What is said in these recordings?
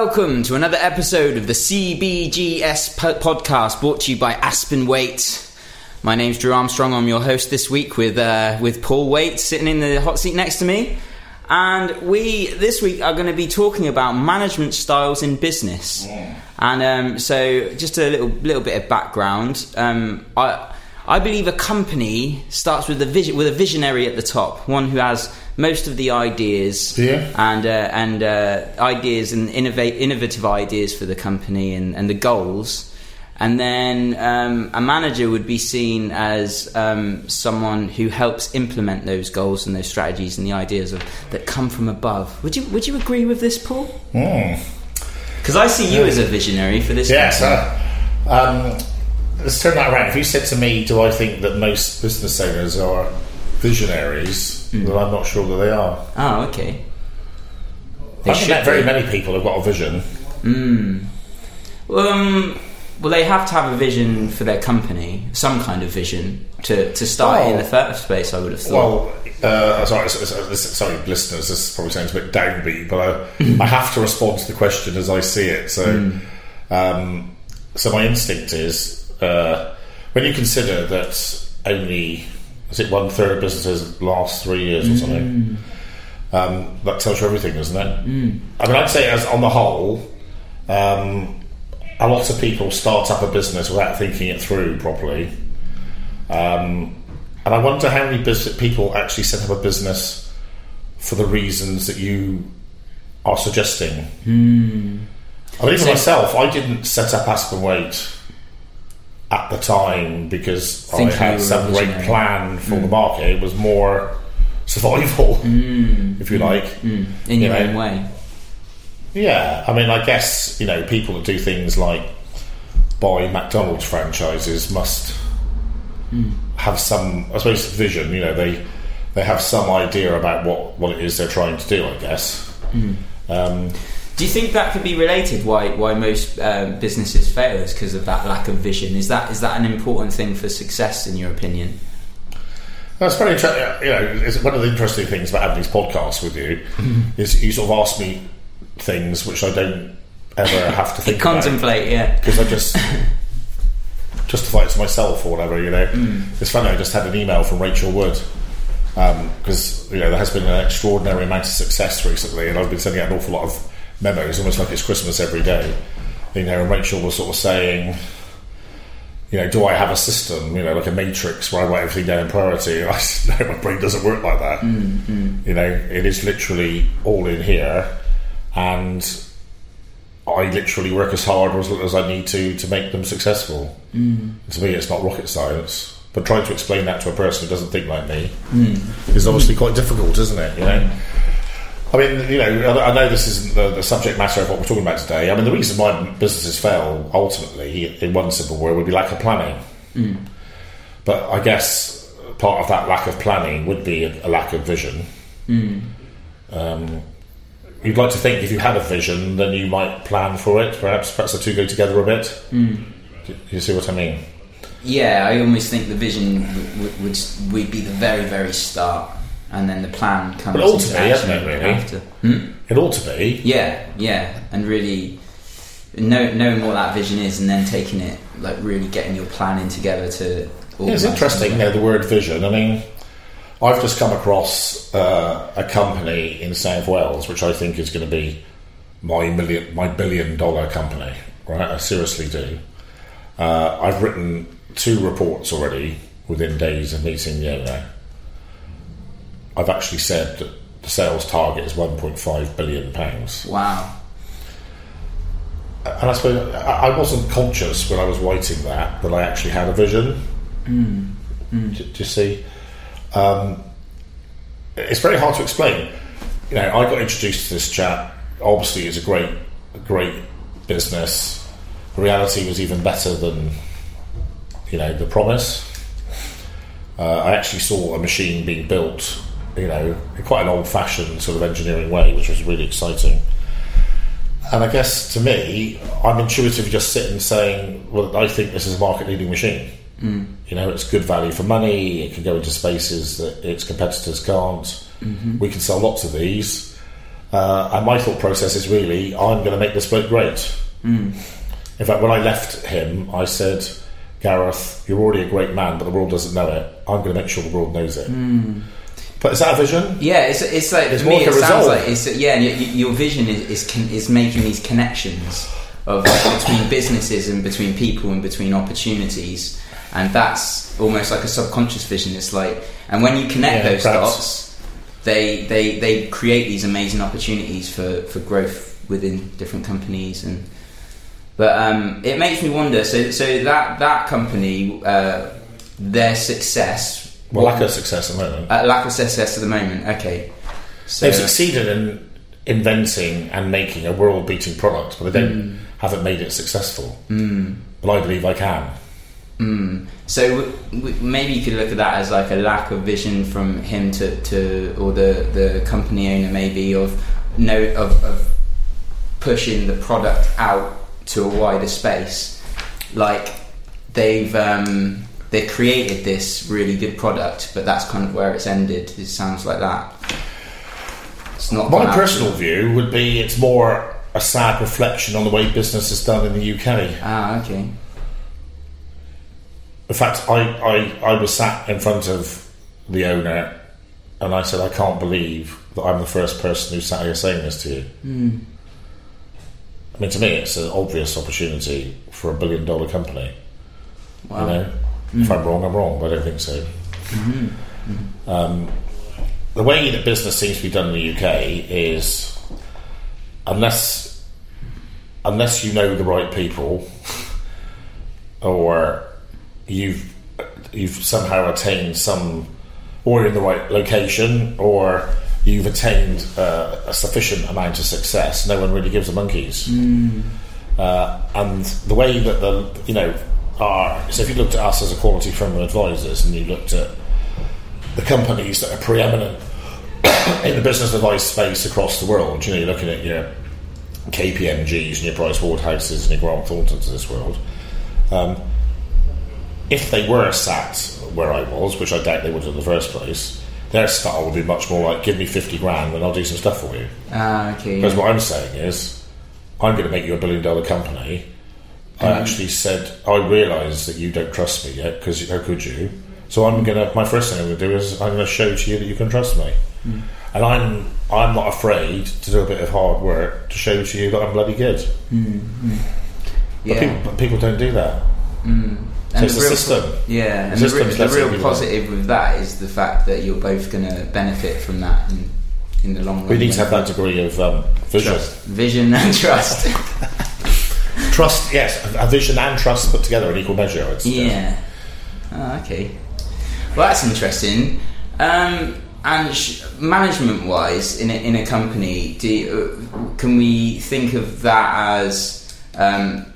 welcome to another episode of the CBGS podcast brought to you by Aspen Waite. My name's Drew Armstrong. I'm your host this week with uh, with Paul Waite sitting in the hot seat next to me. And we this week are going to be talking about management styles in business. And um, so, just a little little bit of background. Um, I I believe a company starts with a vision with a visionary at the top, one who has most of the ideas Yeah. and uh, and uh, ideas and innovate innovative ideas for the company and, and the goals. And then um, a manager would be seen as um, someone who helps implement those goals and those strategies and the ideas of, that come from above. Would you Would you agree with this, Paul? Because I see you as a visionary for this. Yes. company. Uh, um, let's turn that around. If you said to me, "Do I think that most business owners are visionaries?" Hmm. Then I'm not sure that they are. Oh, okay. They I think that very many people have got a vision. Um, well, they have to have a vision for their company, some kind of vision to, to start in the first place. I would have thought. Well, uh, sorry, s- s- s- sorry, listeners. This probably sounds a bit downbeat, but I, I have to respond to the question as I see it. So, um, so my instinct is uh, when you consider that only is it one third of businesses last three years or something. Um, that tells you everything, doesn't it? I mean, I'd say as on the whole, um, a lot of people start up a business without thinking it through properly. Um, and I wonder how many bus- people actually set up a business for the reasons that you are suggesting. I mean, even So- myself, I didn't set up Aspen Waite at the time because I you had some great plan for the mm. market. It was more survival, mm. if you like. Mm. in you your know, own way. Yeah, I mean, I guess you know people that do things like buy McDonald's franchises must have some, I suppose, vision. You know, they they have some idea about what what it is they're trying to do. I guess. Um, Do you think that could be related? Why why most um, businesses fail is because of that lack of vision? Is that is that an important thing for success in your opinion? that's very interesting. You know, it's one of the interesting things about having these podcasts with you is you sort of ask me things which I don't ever have to think about. Contemplate, yeah. because I just justify it to myself or whatever. You know, mm. it's funny. I just had an email from Rachel Wood um, because you know there has been an extraordinary amount of success recently, and I've been sending out an awful lot of memos, almost like it's Christmas every day. You know, and Rachel was sort of saying. You know, do I have a system? You know, like a matrix where I write everything down in priority? And I said, no, my brain doesn't work like that. Mm, mm. You know, it is literally all in here, and I literally work as hard as as I need to to make them successful. Mm. To me, it's not rocket science. But trying to explain that to a person who doesn't think like me mm. is obviously quite difficult, isn't it? You know. I mean, you know, I I know this isn't the, the subject matter of what we're talking about today. I mean, the reason why businesses fail ultimately, in one simple word, would be lack of planning. Mm. But I guess part of that lack of planning would be a, lack of vision. Mm. Um, you'd like to think if you had a vision, then you might plan for it. Perhaps, perhaps the two go together a bit. Mm. Do you see what I mean? Yeah, I almost think the vision w- w- would would be the very very start, and then the plan comes. But ought to into be, hasn't action it, really? After. Hmm? It ought to be. Yeah, yeah, and really know, knowing what that vision is, and then taking it, like really getting your planning together to. Yeah, it's interesting, you it. know, the word vision. I mean, I've just come across uh, a company in South Wales, which I think is going to be my million, my billion dollar company. Right, I seriously do. Uh, I've written two reports already within days of meeting the owner. I've actually said that the sales target is 1.5 billion pounds. Wow. And I suppose I wasn't conscious when I was writing that that I actually had a vision. Do, do you see? Um, it's very hard to explain. You know, I got introduced to this chap. Obviously, it's a great, great business. The reality was even better than you know the promise. Uh, I actually saw a machine being built. You know, in quite an old-fashioned sort of engineering way, which was really exciting. And I guess to me, I'm intuitively just sitting saying, well, I think this is a market leading machine. Mm. You know, it's good value for money, it can go into spaces that its competitors can't. We can sell lots of these. Uh, and my thought process is really, I'm going to make this bloke great. Hmm. In fact, when I left him, I said, Gareth, you're already a great man, but the world doesn't know it. I'm going to make sure the world knows it. But is that a vision? Yeah, it's, it's like It's me. like It sounds like it's yeah. and y- y- Your vision is is, con- is making these connections of between businesses and between people and between opportunities, and that's almost like a subconscious vision. It's like, and when you connect Yeah, those perhaps. dots, they they they create these amazing opportunities for for growth within different companies and. But um, it makes me wonder. So, so that that company, uh, their success, Well, lack of success at the moment. uh, lack of success at the moment. Okay, so They've succeeded in inventing and making a world beating product, but they don't haven't made it successful. Mm. But I believe I can. So w- w- maybe you could look at that as like a lack of vision from him to, to or the, the company owner maybe of no of, of pushing the product out to a wider space. Like they've um, they created this really good product, but that's kind of where it's ended. It sounds like that. It's not My out personal view would be it's more a sad reflection on the way business is done in the UK. Ah, okay. In fact, I, I, I was sat in front of the owner and I said, I can't believe that I'm the first person who sat here saying this to you. I mean, to me, it's an obvious opportunity for a billion dollar company. Wow. You know, if I'm wrong, I'm wrong, but I don't think so. Um, the way that business seems to be done in the UK is unless unless you know the right people or you've you've somehow attained some or you're in the right location or you've attained uh, a sufficient amount of success no one really gives a monkeys. Uh, and the way that the you know are so if you looked at us as a quality firm of advisors and you looked at the companies that are preeminent in the business advice space across the world you know you're looking at your KPMGs and your Price Waterhouses and your Grant Thorntons of this world um, if they were sat where I was which I doubt they would in the first place their style would be much more like give me 50 grand and I'll do some stuff for you Ah, okay. because yeah. what I'm saying is, I'm going to make you a billion dollar company. I Mm. actually said, I realise that you don't trust me yet because how could you? So I'm going to. My first thing I'm going to do is I'm going to show to you that you can trust me, Mm. and I'm I'm not afraid to do a bit of hard work to show to you that I'm bloody good. But, yeah. people, but people don't do that. And So it's the a real- system. Yeah, and The the, the real people- positive with that is the fact that you're both going to benefit from that in, in the long run. We need to have that degree of um, vision, trust, vision, and trust. trust. Yes, a vision and trust put together in equal measure. Yeah. Oh, okay. Well, that's interesting. Um, and sh- management-wise, in a, in a company, do you, uh, can we think of that as um,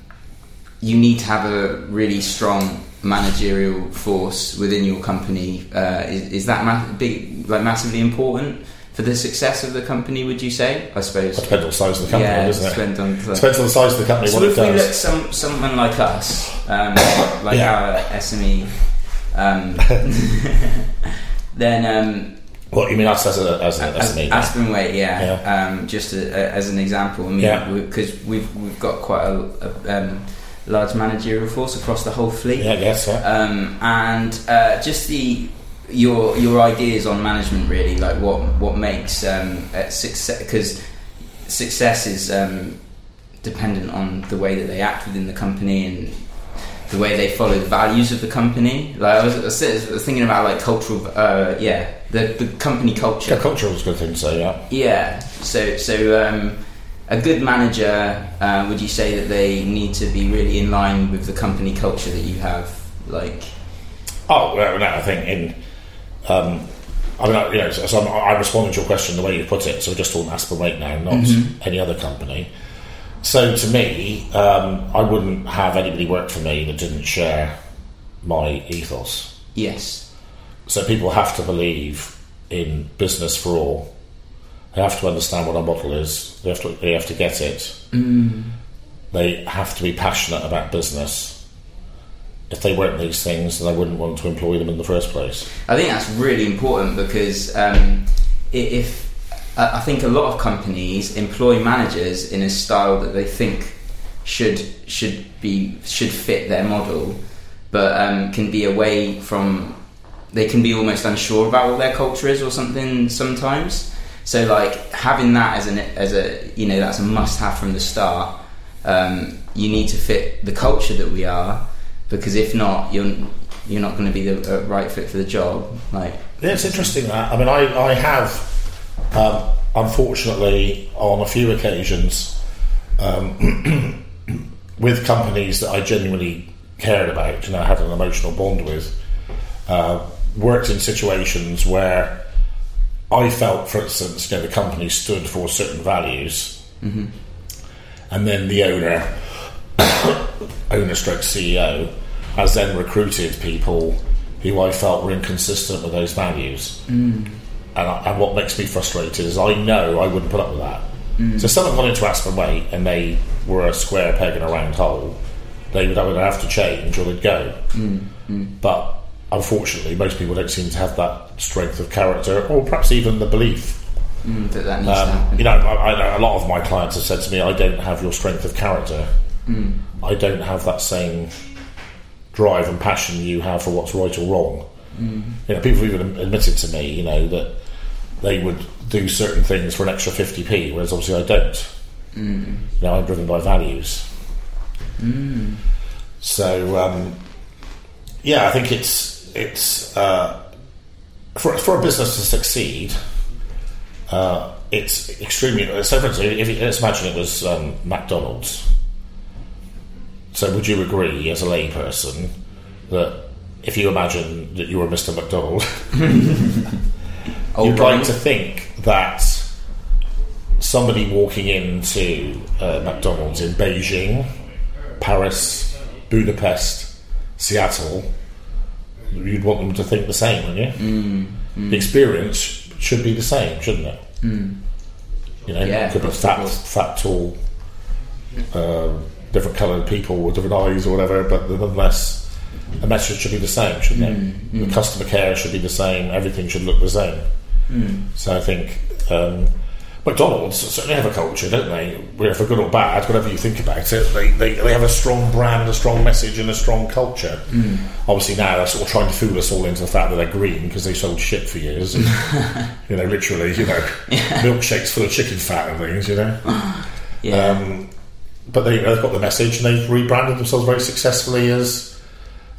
you need to have a really strong managerial force within your company? Uh, is, is that ma- big, like massively important for the success of the company? Would you say? I suppose. It depends on the size of the company, yeah, doesn't it? depends on the- Depends on the size of the company, so if we look some someone like us, um, like Yeah. our SME, um, then um, What you mean us as a as, a, as, as, me? Aspen Waite, yeah, Um, just a, a, as an example, I mean, Yeah. because we've we've got quite a, a um, large managerial force across the whole fleet, Yeah, yes, yeah. um, and uh, just the your your ideas on management really like what what makes um, success because success is um, dependent on the way that they act within the company and the way they follow the values of the company like I was, I was I was thinking about like cultural uh, yeah the, the company culture Yeah, culture was a good thing to say, yeah. yeah. So, so um, a good manager, uh, would you say that they need to be really in line with the company culture that you have? Like, Oh, well, no, I think in. Um, I mean, you know, so, I'm, I responded to your question the way you put it. So we're just talking Aspen Waite now, not any other company. So to me, um, I wouldn't have anybody work for me that didn't share my ethos. yes, So people have to believe in business for all. They have to understand what our model is. They have to, they have to get it. They have to be passionate about business. If they weren't these things, then I wouldn't want to employ them in the first place. I think that's really important because um, if I think a lot of companies employ managers in a style that they think should should be should fit their model, but um, can be away from. They can be almost unsure about what their culture is or something sometimes. So like having that as an as a you know that's a must have from the start. Um, you need to fit the culture that we are because if not, you're you're not going to be the uh, right fit for the job. Like Yeah, it's interesting that. I mean, I, I have, um, unfortunately, on a few occasions, um, with companies that I genuinely cared about, you know, had an emotional bond with, uh, worked in situations where I felt, for instance, you know, the company stood for certain values, and then the owner, owner stroke CEO, has then recruited people who I felt were inconsistent with those values. Mm. And, I, and what makes me frustrated is I know I wouldn't put up with that. So if someone got into Aspen Waite and they were a square peg in a round hole, they would either have to change or they'd go. But unfortunately, most people don't seem to have that strength of character or perhaps even the belief. mm, that that needs to Um, happen. you know, I, I know a lot of my clients have said to me, "I don't have your strength of character. I don't have that same drive and passion you have for what's right or wrong." You know, people have even admitted to me, you know, that they would do certain things for an extra fifty p, whereas obviously I don't. You know, I'm driven by values. So, um, yeah, I think it's it's uh, for for a business to succeed uh, it's extremely. So, for instance, if let's imagine it was um, McDonald's. So, would you agree, as a layperson, that if you imagine that you were Mr. McDonald, you'd like to think that somebody walking into uh, McDonald's in Beijing, Paris, Budapest, Seattle, you'd want them to think the same, wouldn't you? The experience should be the same, shouldn't it? You know, Yeah, could be fat, fat, tall, um, different coloured people with different eyes or whatever, but nonetheless, the message should be the same, shouldn't it? The customer care should be the same. Everything should look the same. So I think um, McDonald's certainly have a culture, don't they? For good or bad, whatever you think about it, they, they, they have a strong brand, a strong message, and a strong culture. Obviously now they're sort of trying to fool us all into the fact that they're green because they sold shit for years. And, you know, literally, you know, milkshakes full of chicken fat and things, you know. yeah. Um, but they, they've got the message and they've rebranded themselves very successfully as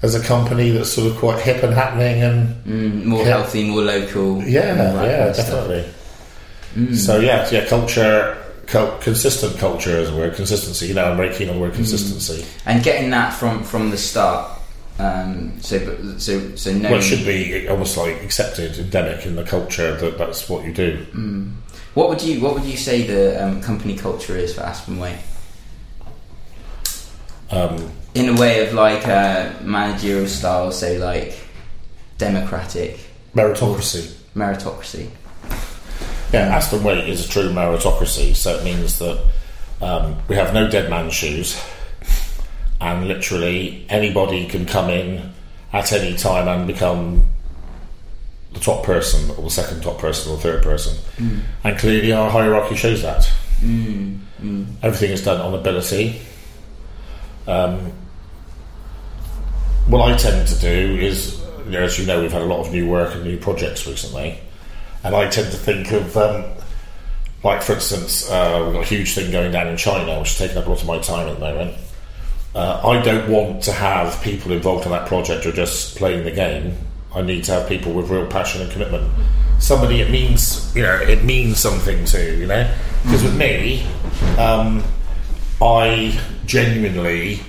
as a company that's sort of quite hip and happening and Mm, more yeah. healthy, more local. yeah, yeah, kind of stuff. definitely. So yeah, yeah, culture, cul- consistent culture is a word. Consistency. You know, I'm very keen on the word consistency. And getting that from from the start. Um, so, but- so, so knowing Well, it should be almost like accepted, endemic in the culture that that's what you do. what would you what would you say the um, company culture is for Aspen Waite? Um, In a way of like uh, managerial style, so like democratic meritocracy. meritocracy. Yeah, Aspen Waite is a true meritocracy, so it means that um, we have no dead man's shoes, and literally anybody can come in at any time and become the top person, or the second top person, or the third person. And clearly, our hierarchy shows that. Everything is done on ability. Um, what I tend to do is, you know, as you know, we've had a lot of new work and new projects recently, and I tend to think of, um, like for instance, uh, we've got a huge thing going down in China, which is taking up a lot of my time at the moment. Uh, I don't want to have people involved in that project who are just playing the game. I need to have people with real passion and commitment. Somebody it means, you know, it means something to, you know. Because with me, um, I genuinely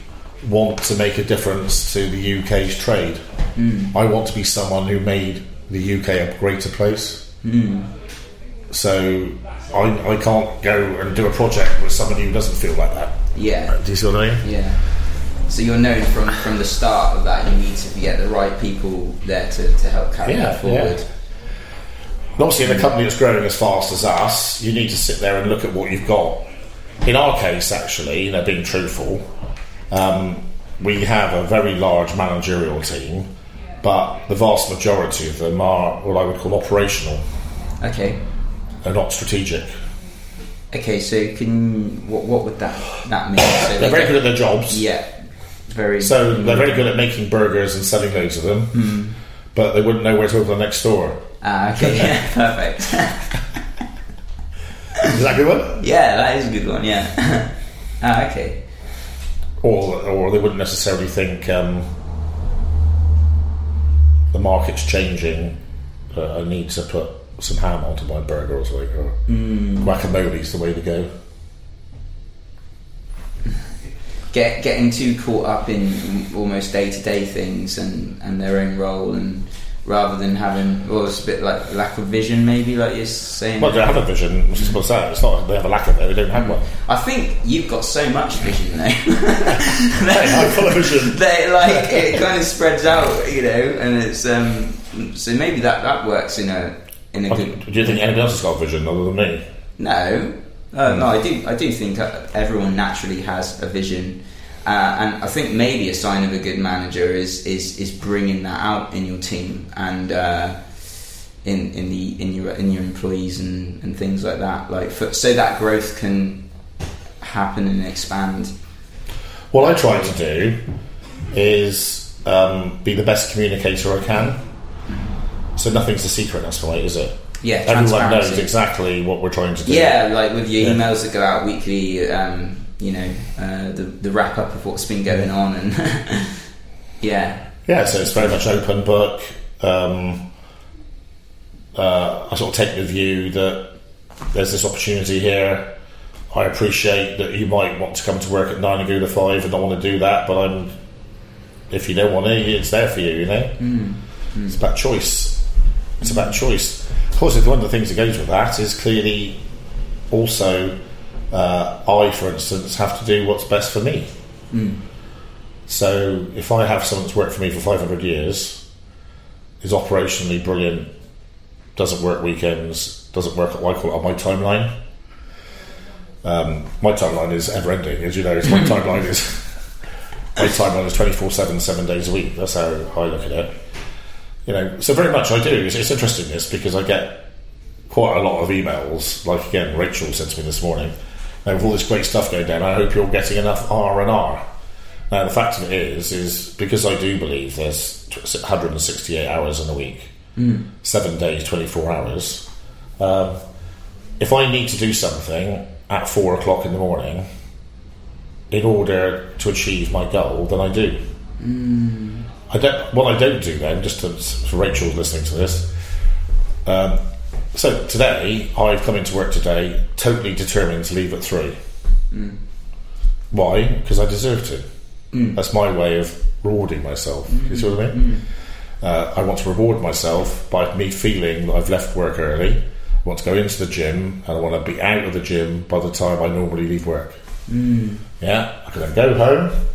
want to make a difference to the UK's trade. Hmm. I want to be someone who made the UK a greater place. Hmm. So I, I can't go and do a project with somebody who doesn't feel like that. Yeah, Do you see what I mean? yeah. So you're known from from the start of that. You need to get the right people there to, to help carry Yeah, that forward. yeah. And obviously, in a company that's growing as fast as us, you need to sit there and look at what you've got. In our case, actually, you know, being truthful, um, we have a very large managerial team, but the vast majority of them are what I would call operational. Okay. They're not strategic. Okay, so can what what would that that mean? So They're very good at their jobs. Yeah, very. So they're very good at making burgers and selling loads of them, Hmm. but they wouldn't know where to open the next store. Ah, okay, yeah, perfect. Is that a good one? yeah, that is a good one. Yeah. ah, okay. Or, or they wouldn't necessarily think um, the market's changing. Uh, I need to put some ham onto my burger or something, or guacamole's the way to go. Get getting too caught up in almost day to day things and and their own role and. Rather than having, well, it's a bit like lack of vision, maybe, like you're saying. Well, they have a vision. It's simple as that. It's not they have a lack of it. They don't have one. I think you've got so much vision, though. Hey, I'm full of vision. they like it kind of spreads out, you know, and it's um. So maybe that that works in a in a good. Do you think anybody else has got vision other than me? No, uh, no, I do. I do think uh, everyone naturally has a vision, uh, and I think maybe a sign of a good manager is is is bringing that out in your team and uh, in in the in your in your employees and, and things like that. Like for, so that growth can happen and expand. What I try to do is um, be the best communicator I can. So nothing's a secret, that's way, is it? Yeah, Everyone knows exactly what we're trying to do. Yeah, like with your Yeah. emails that go out weekly, um, you know, uh, the the wrap up of what's been going on, and yeah, Yeah, so it's very much open book. Um, uh, I sort of take the view that there's this opportunity here. I appreciate that you might want to come to work at nine and go to five and not want to do that, but I'm. If you don't want to, it's there for you. You know, it's about choice. It's about choice. Of course, one of the things that goes with that is clearly also uh, I, for instance, have to do what's best for me. So if I have someone that's worked for me for 500 years, is operationally brilliant, doesn't work weekends, doesn't work at what I call it on my timeline. Um, my timeline is ever ending, as you know. It's my timeline is my timeline is 24 7, seven days a week. That's how I look at it. You know, so very much I do. It's, it's interesting this because I get quite a lot of emails. Like again, Rachel sent to me this morning. Now, with all this great stuff going down, I hope you're getting enough R and R. Now, the fact of it is, is because I do believe there's 168 hours in a week, seven days, 24 hours. Um, if I need to do something at four o'clock in the morning in order to achieve my goal, then I do. I don't. What I don't do then, just to, for Rachel's listening to this. Um, so today, I've come into work today totally determined to leave at three. Mm. Why? Because I deserve to. Mm. That's my way of rewarding myself. You see what I mean? Mm. Uh, I want to reward myself by me feeling that I've left work early. I want to go into the gym and I want to be out of the gym by the time I normally leave work. Yeah, I can then go home,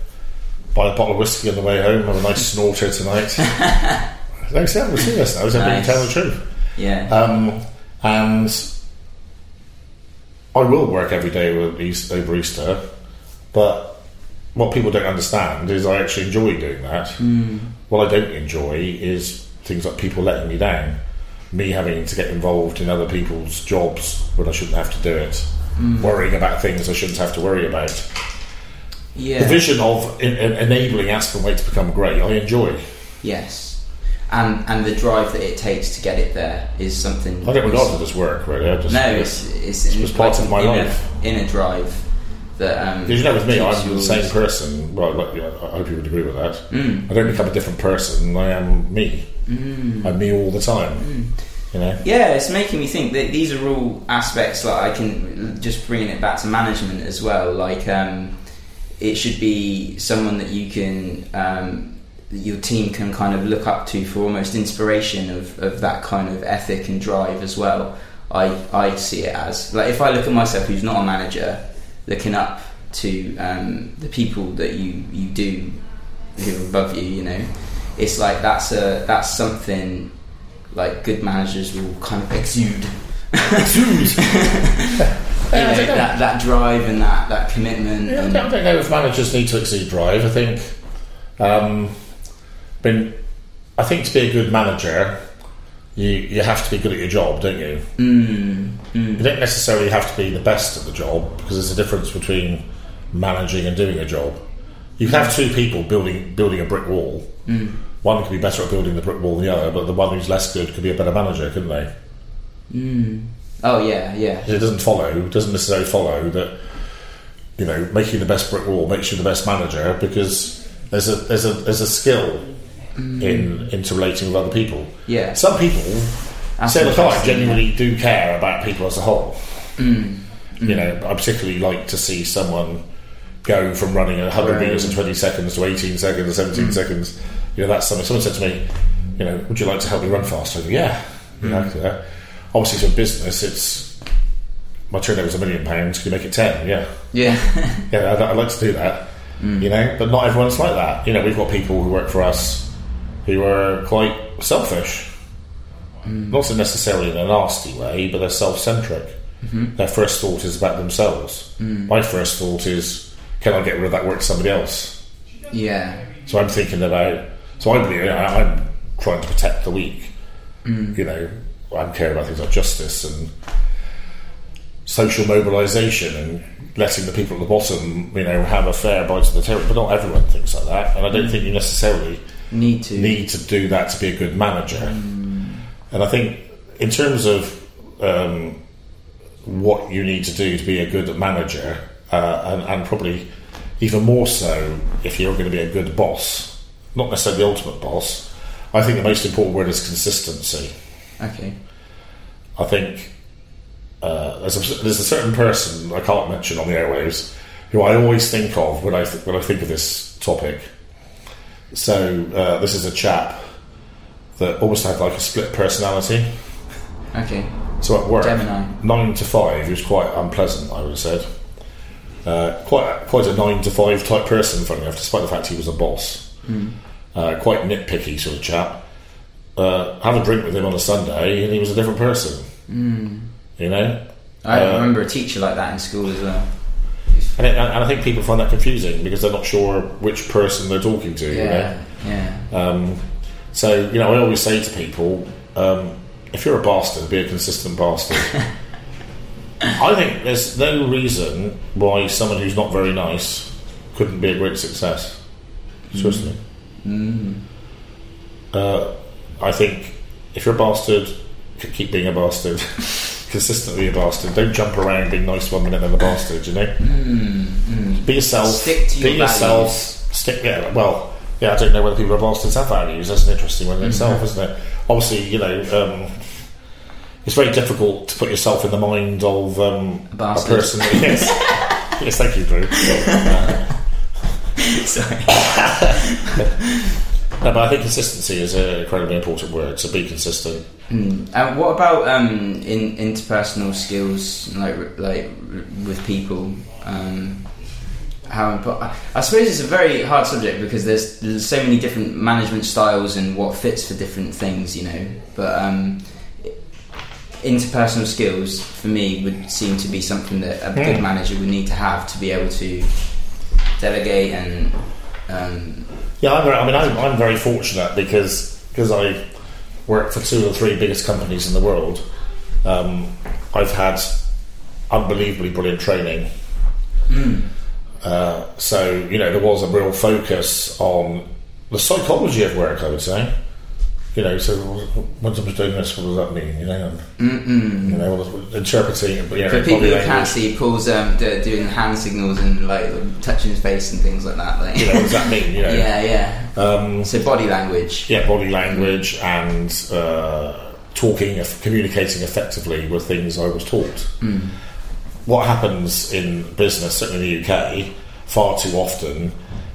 buy a bottle of whiskey on the way home, have a nice snorter tonight. no, see, I'm serious now. I'm being Nice. telling the truth. Yeah, Um, and I will work every day over Easter, but what people don't understand is I actually enjoy doing that. What I don't enjoy is things like people letting me down, me having to get involved in other people's jobs when I shouldn't have to do it, worrying about things I shouldn't have to worry about. yeah, The vision of en- en- enabling Aspen Waite to become great, I enjoy. yes, and and the drive that it takes to get it there is something. I don't regard it as work, really. I just, No, it's it's, It's just part of my inner, life. Inner drive that um. Because you know, with me, I'm the same person. Well, like, yeah, I hope you would agree with that. Mm. I don't become a different person. I am me. I'm me all the time. You know. Yeah, it's making me think that these are all aspects that I can just bringing it back to management as well. Like, um, it should be someone that you can, um, your team can kind of look up to for almost inspiration of, of that kind of ethic and drive as well. I, I see it as like if I look at myself, who's not a manager, looking up to um, the people that you you do who are above you, you know, it's like that's a that's something like good managers will kind of exude. exude. You know, that, that drive and that, that commitment. Yeah, I and, don't, I don't know if managers need to exude drive. I think, um, I mean, I think to be a good manager, you you have to be good at your job, don't you? Mm, You don't necessarily have to be the best at the job because there's a difference between managing and doing a job. You can have two people building building a brick wall. Hmm. One could be better at building the brick wall than the other, but the one who's less good could be a better manager, couldn't they? Hmm. Oh yeah, yeah. It doesn't follow, it doesn't necessarily follow that you know making the best brick wall makes you the best manager because there's a there's a there's a skill in interrelating with other people. Yeah. Some people say, look, I genuinely do care about people as a whole. Mm. You know, I particularly like to see someone go from running 100 Right. metres in 20 seconds to 18 seconds, Mm. 17 seconds. You know, that's something. Someone said to me, you know, would you like to help me run faster? I go, yeah. You know, Mm. yeah. Obviously, for business, it's my turnover's a million pounds. Can you make it 10? Yeah. Yeah. Yeah, I'd, I'd like to do that. You know, but not everyone's like that. You know, we've got people who work for us who are quite selfish. Mm. Not so necessarily in a nasty way, but they're self-centric. Mm-hmm. Their first thought is about themselves. Mm. My first thought is, can I get rid of that work to somebody else? yeah. So I'm thinking about. So I believe I- I'm trying to protect the weak. Mm. You know, I'm caring about things like justice and social mobilisation and letting the people at the bottom, you know, have a fair bite of the table. But not everyone thinks like that, and I don't think you necessarily Need to. need to do that to be a good manager. And I think, in terms of um, what you need to do to be a good manager, uh, and, and probably even more so if you're going to be a good boss, not necessarily the ultimate boss, I think the most important word is consistency. Okay. I think uh, there's, a, there's a certain person I can't mention on the airwaves who I always think of when I th- when I think of this topic. So uh, this is a chap that almost had like a split personality. Okay. So at work, Gemini. nine to five, he was quite unpleasant. I would have said uh, quite quite a nine to five type person. Funny enough, despite the fact he was a boss, uh, quite nitpicky sort of chap. Uh, have a drink with him on a Sunday, and he was a different person. You know, I Uh, remember a teacher like that in school as well. And, it, and I think people find that confusing because they're not sure which person they're talking to. You know? Yeah. Yeah. Um, so, you know, I always say to people, um, if you're a bastard, be a consistent bastard. I think there's no reason why someone who's not very nice couldn't be a great success. Seriously. Uh, I think if you're a bastard, keep being a bastard. Consistently a bastard. Don't jump around being nice one minute and a bastard, you know? Be yourself. Stick to your be yourself. values. Stick, yeah, well, yeah, I don't know whether people are bastards have values. That's an interesting one in itself, isn't it? Obviously, you know, um, it's very difficult to put yourself in the mind of um, a bastard. person. Yes, yes, thank you, Drew. Sorry. No, but I think consistency is an incredibly important word. So be consistent. And what about um, in interpersonal skills, like like with people? Um, how impo- I suppose it's a very hard subject because there's, there's so many different management styles and what fits for different things, you know. But um, interpersonal skills for me would seem to be something that a good Hmm. manager would need to have to be able to delegate and um, Yeah, I'm very, I mean, I'm, I'm very fortunate because because I work for two of the three biggest companies in the world. Um, I've had unbelievably brilliant training. Uh, so you know, there was a real focus on the psychology of work. I would say. You know, so once I was doing this, what does that mean? You know, and, you know, interpreting. You know, For people who can't language. see, Paul's um, do, doing hand signals and like touching his face and things like that. Like, You know, what does that mean? You know, yeah, yeah. Um, So body language. yeah, body language and uh, talking, communicating effectively were things I was taught. What happens in business, certainly in the UK, far too often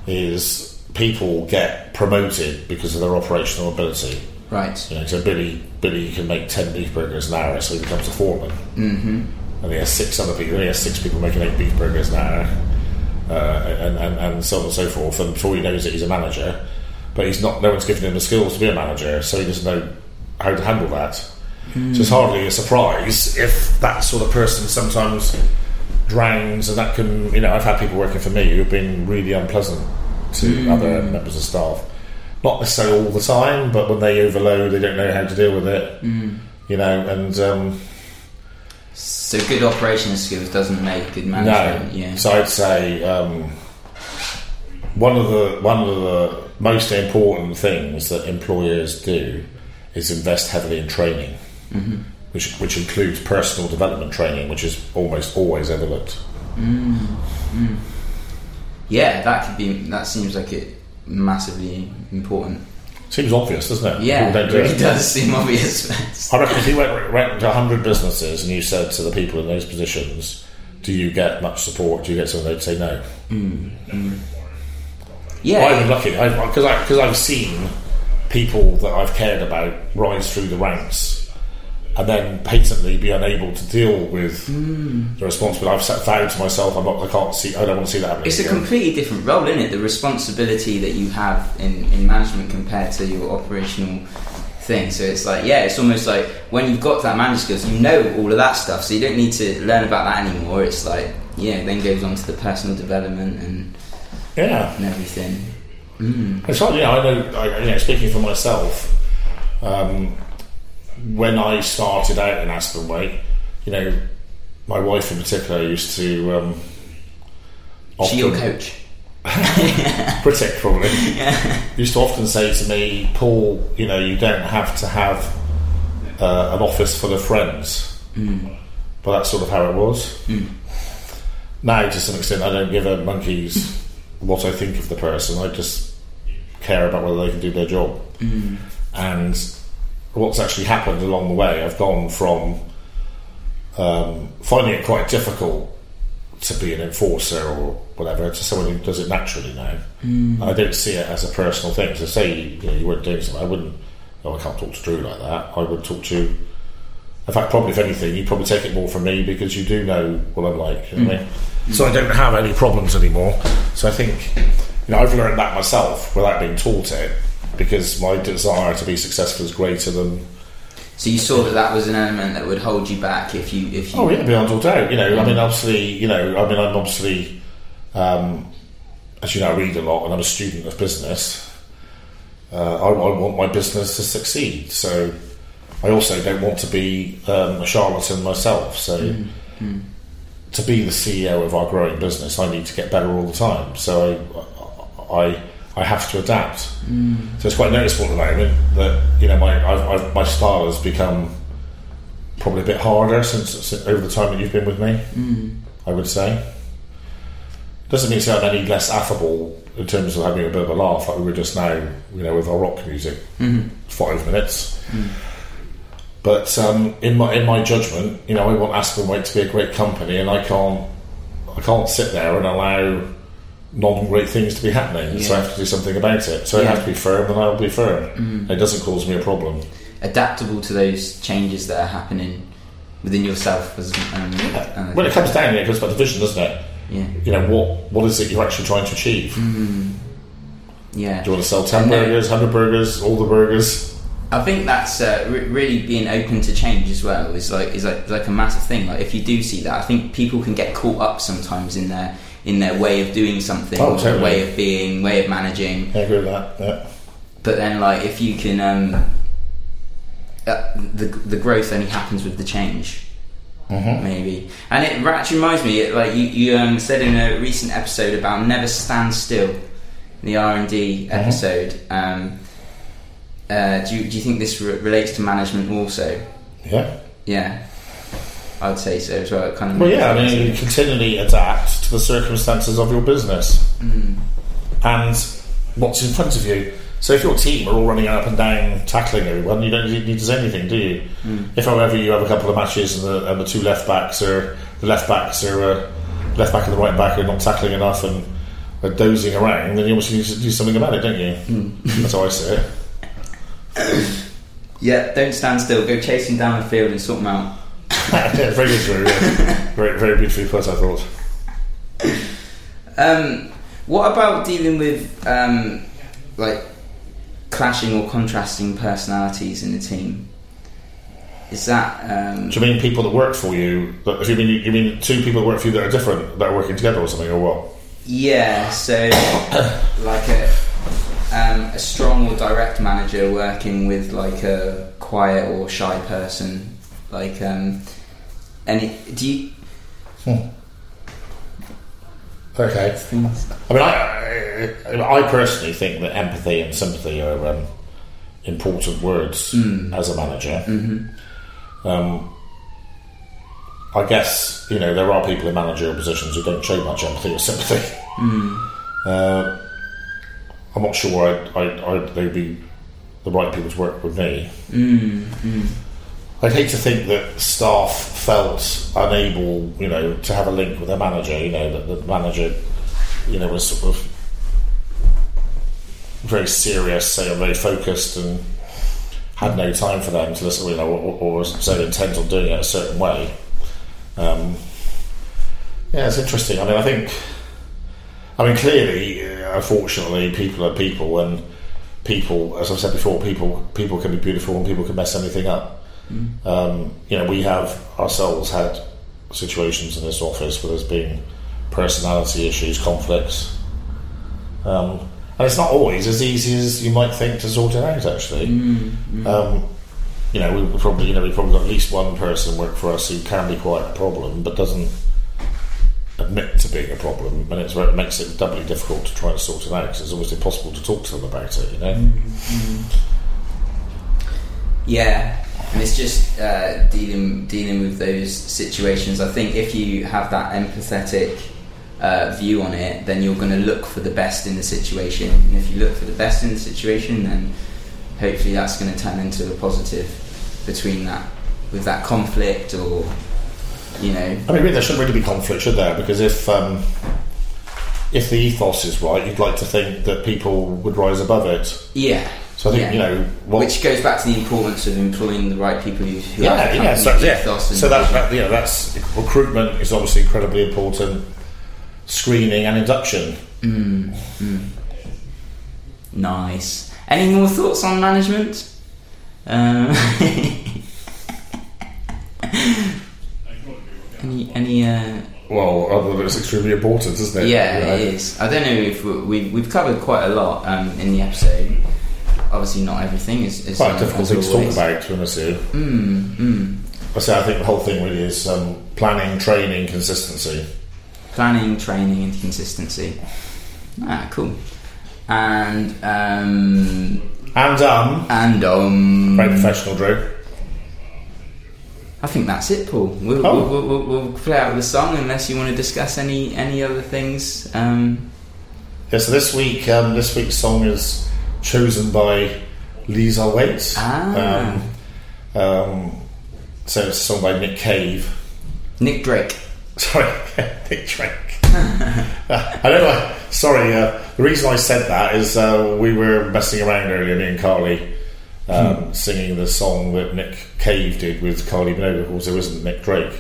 is people get promoted because of their operational ability. Right. You know, so Billy Billy can make ten beef burgers an hour, so he becomes a foreman. Mm-hmm. And he has six other people. He has six people making eight beef burgers an hour, uh, and, and and so on and so forth. And before he knows it, he's a manager. But he's not. No one's given him the skills to be a manager, so he doesn't know how to handle that. So it's hardly a surprise if that sort of person sometimes drowns, and that can. You know, I've had people working for me who've been really unpleasant to other members of staff. not necessarily all the time, but when they overload, they don't know how to deal with it. Mm. You know, and um, So good operational skills doesn't make good management. no. Yeah. So I'd say um, one of the one of the most important things that employers do is invest heavily in training, Mm-hmm. which which includes personal development training, which is almost always overlooked. Yeah, that could be. That seems like it massively important. Seems obvious, doesn't it? Yeah, People it do really does seem obvious. I reckon if you went, went to 100 businesses and you said to the people in those positions, do you get much support? Do you get something? They'd say no. Mm. yeah, I've been lucky because I've seen people that I've cared about rise through the ranks and then patently be unable to deal with the responsibility. I've set vowed to myself, I'm not, I can't see, I don't want to see that happening. It's a completely different role, isn't it? The responsibility that you have in, in management compared to your operational thing. So it's like, yeah, it's almost like when you've got that management skills, you know all of that stuff, so you don't need to learn about that anymore. It's like, yeah, then goes on to the personal development and, yeah. and everything. It's like, you know, I know, I, you know, speaking for myself, um, when I started out in Aspen Waite, you know, my wife in particular used to. Um, She your coach. critic probably used to often say to me, Paul, you know, you don't have to have uh, an office full of friends. But that's sort of how it was. Now, to some extent, I don't give a monkey's what I think of the person. I just care about whether they can do their job. And what's actually happened along the way, I've gone from um, finding it quite difficult to be an enforcer or whatever to someone who does it naturally now. I don't see it as a personal thing. So say you, know, you weren't doing something, I wouldn't. Oh, I can't talk to Drew like that. I would talk to. In fact, probably if anything, you'd probably take it more from me because you do know what I'm like. You know what I mean? So I don't have any problems anymore. So I think you know I've learned that myself without being taught it because my desire to be successful is greater than So you saw that that was an element that would hold you back if you if you Oh yeah, beyond all doubt. You know, I mean, obviously, you know, I mean, I'm obviously, um, as you know, I read a lot, and I'm a student of business. Uh, I, I want my business to succeed, so I also don't want to be um, a charlatan myself. So, to be the CEO of our growing business, I need to get better all the time. So, I, I, I have to adapt. Mm. So it's quite noticeable at the moment that you know my I've, I've, my style has become probably a bit harder since, since over the time that you've been with me. Mm. I would say. Doesn't mean to say I'm any less affable in terms of having a bit of a laugh like we were just now, you know, with our rock music. Mm-hmm. Five minutes. Mm. But um, in my in my judgment, you know, I want Aspen Waite to be a great company, and I can't I can't sit there and allow non-great things to be happening. So I have to do something about it. So I Yeah. have to be firm, and I'll be firm. It doesn't cause me a problem. adaptable to those changes that are happening within yourself as um, and- When it comes down, it comes back to vision, doesn't it? yeah You know, what what is it you're actually trying to achieve? yeah Do you want to sell 10 then- burgers, 100 burgers, all the burgers? I think that's uh, re- really being open to change as well is like is like like a massive thing. Like if you do see that, I think people can get caught up sometimes in their in their way of doing something, Oh, or totally. way of being, way of managing. I agree with that. Yeah. But then, like if you can, um, uh, the the growth only happens with the change. Maybe, and it actually reminds me, it- like you, you um, said in a recent episode about never stand still, the R and D episode. Um, uh, do you do you think this re- relates to management also? Yeah. Yeah, I would say so as well. It kind of Well, yeah, I mean, you continually adapt to the circumstances of your business hmm. and what's in front of you. So if your team are all running up and down tackling everyone, you don't need to say anything, do you? Hmm. If, however, you have a couple of matches and the, and the two left backs are the left backs are uh, left back and the right back are not tackling enough and are dozing around, then you obviously need to do something about it, don't you? Hmm. That's how I see it. yeah. Don't stand still. Go chasing down the field and sort them out. yeah, very good. Yeah. Very, very beautifully put, I thought. Um, what about dealing with um, like clashing or contrasting personalities in the team? Is that um, Do you mean people that work for you? If you mean you mean two people that work for you that are different that are working together or something, or what? yeah? So like a um, a strong or direct manager working with like a quiet or shy person? Like, um, any do you? Okay. Things? I mean, I, I, I personally think that empathy and sympathy are um, important words as a manager. Um, I guess you know there are people in managerial positions who don't show much empathy or sympathy. Uh, I'm not sure I'd, I'd, I'd, they'd be the right people to work with me. I'd hate to think that staff felt unable, you know, to have a link with their manager. You know, that the manager, you know, was sort of very serious, say, very focused, and had no time for them to listen, you know, or, or was so intent on doing it a certain way. Um, yeah, it's interesting. I mean, I think, I mean, clearly, uh, unfortunately, people are people, and people, as I've said before, people people can be beautiful, and people can mess anything up. Um, you know, we have ourselves had situations in this office where there's been personality issues, conflicts, um, and it's not always as easy as you might think to sort it out. Actually, um, you know, we probably you know we probably got at least one person work for us who can be quite a problem, but doesn't admit to being a problem, and it's where it makes it doubly difficult to try and sort it out because it's almost impossible to talk to them about it. You know. Yeah, and it's just uh, dealing dealing with those situations. I think if you have that empathetic uh, view on it, then you're going to look for the best in the situation. And if you look for the best in the situation, then hopefully that's going to turn into a positive between that with that conflict or you know. I mean, really, there shouldn't really be conflict, should there? Because if um, if the ethos is right, you'd like to think that people would rise above it. Yeah. So I think Yeah. you know what. Which goes back to the importance of employing the right people who, who yeah, have yeah, so, company yeah. so that, that you know that's recruitment is obviously incredibly important. Screening and induction. Nice. Any more thoughts on management? Um, any, any, uh, Well, other than it's extremely important, isn't it? yeah, You know? it is. I don't know if we, we, we've covered quite a lot um, in the episode. Obviously, not everything is, is Quite um, a difficult thing to talk about, to be honest with you. Mm, mm. I say I think the whole thing really is um, planning, training, consistency. Planning, training, and consistency. Ah, cool. And um, And um, and um, very professional, Drew. I think that's it, Paul. We'll, Oh. we'll, we'll, we'll play out the song unless you want to discuss any any other things. Um, Yeah, so this week, um, this week's song is chosen by Lisa Waits. Ah. Um, um, so it's a song by Nick Cave. Nick Drake. Sorry, Nick Drake. I don't know. Sorry, uh, the reason I said that is uh, we were messing around earlier, me and Carly, um, singing the song that Nick Cave did with Carly Minogue. Of course, there isn't Nick Drake.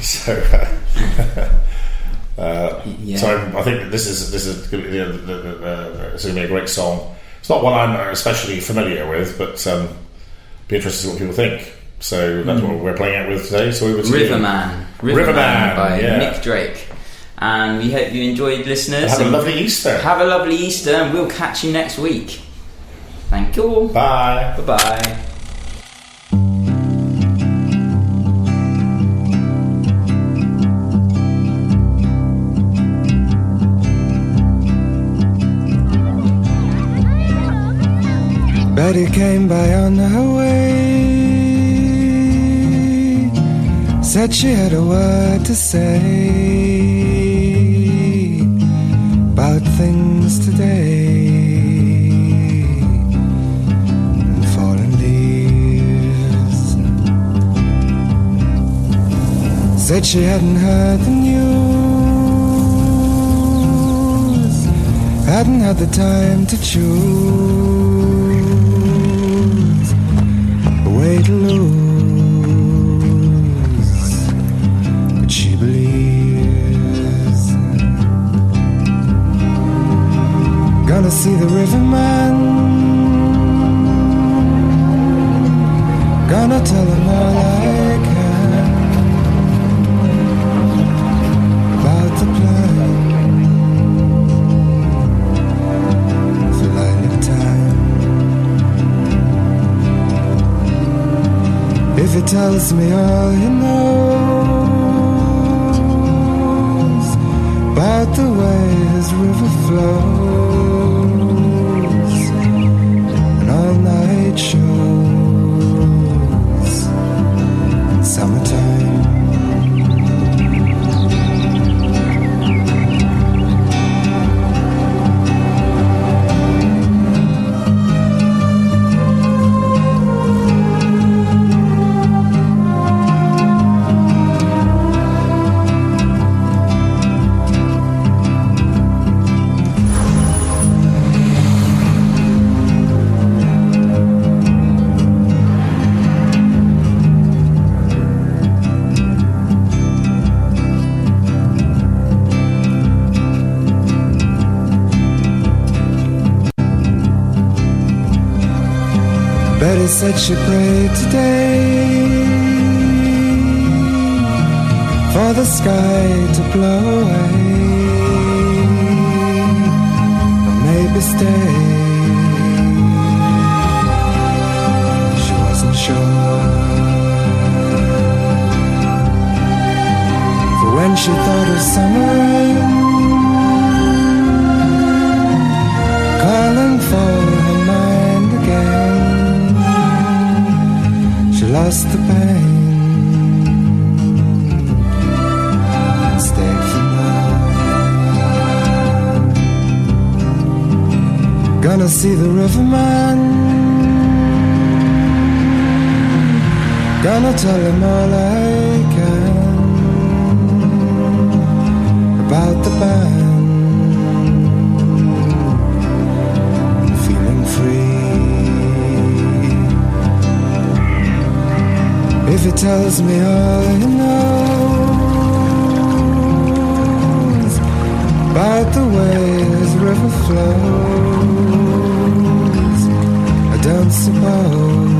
so, uh, uh, Yeah. so I, I think this is this is you know, uh, it's going to be a great song. It's not one I'm especially familiar with, but um, be interested to see what people think. So that's what we're playing out with today. So over to you. Riverman. Riverman, by yeah. Nick Drake. And we hope you enjoyed, listeners. Have a lovely Easter. Have a lovely Easter, and we'll catch you next week. Thank you. Bye. Bye bye. Betty came by on her way. Said she had a word to say about things today. Fallen leaves. Said she hadn't heard the news. Hadn't had the time to choose to lose, but she believes. Gonna see the riverman. Gonna tell him all I tells me all he knows about the way his river flows Betty said she prayed today for the sky to blow away, or maybe stay. She wasn't sure. For when she thought of summer calling for Lost the pain stayed for now. Gonna see the riverman. Gonna tell him all I can about the band. If he tells me all he knows about the way his river flows, I don't suppose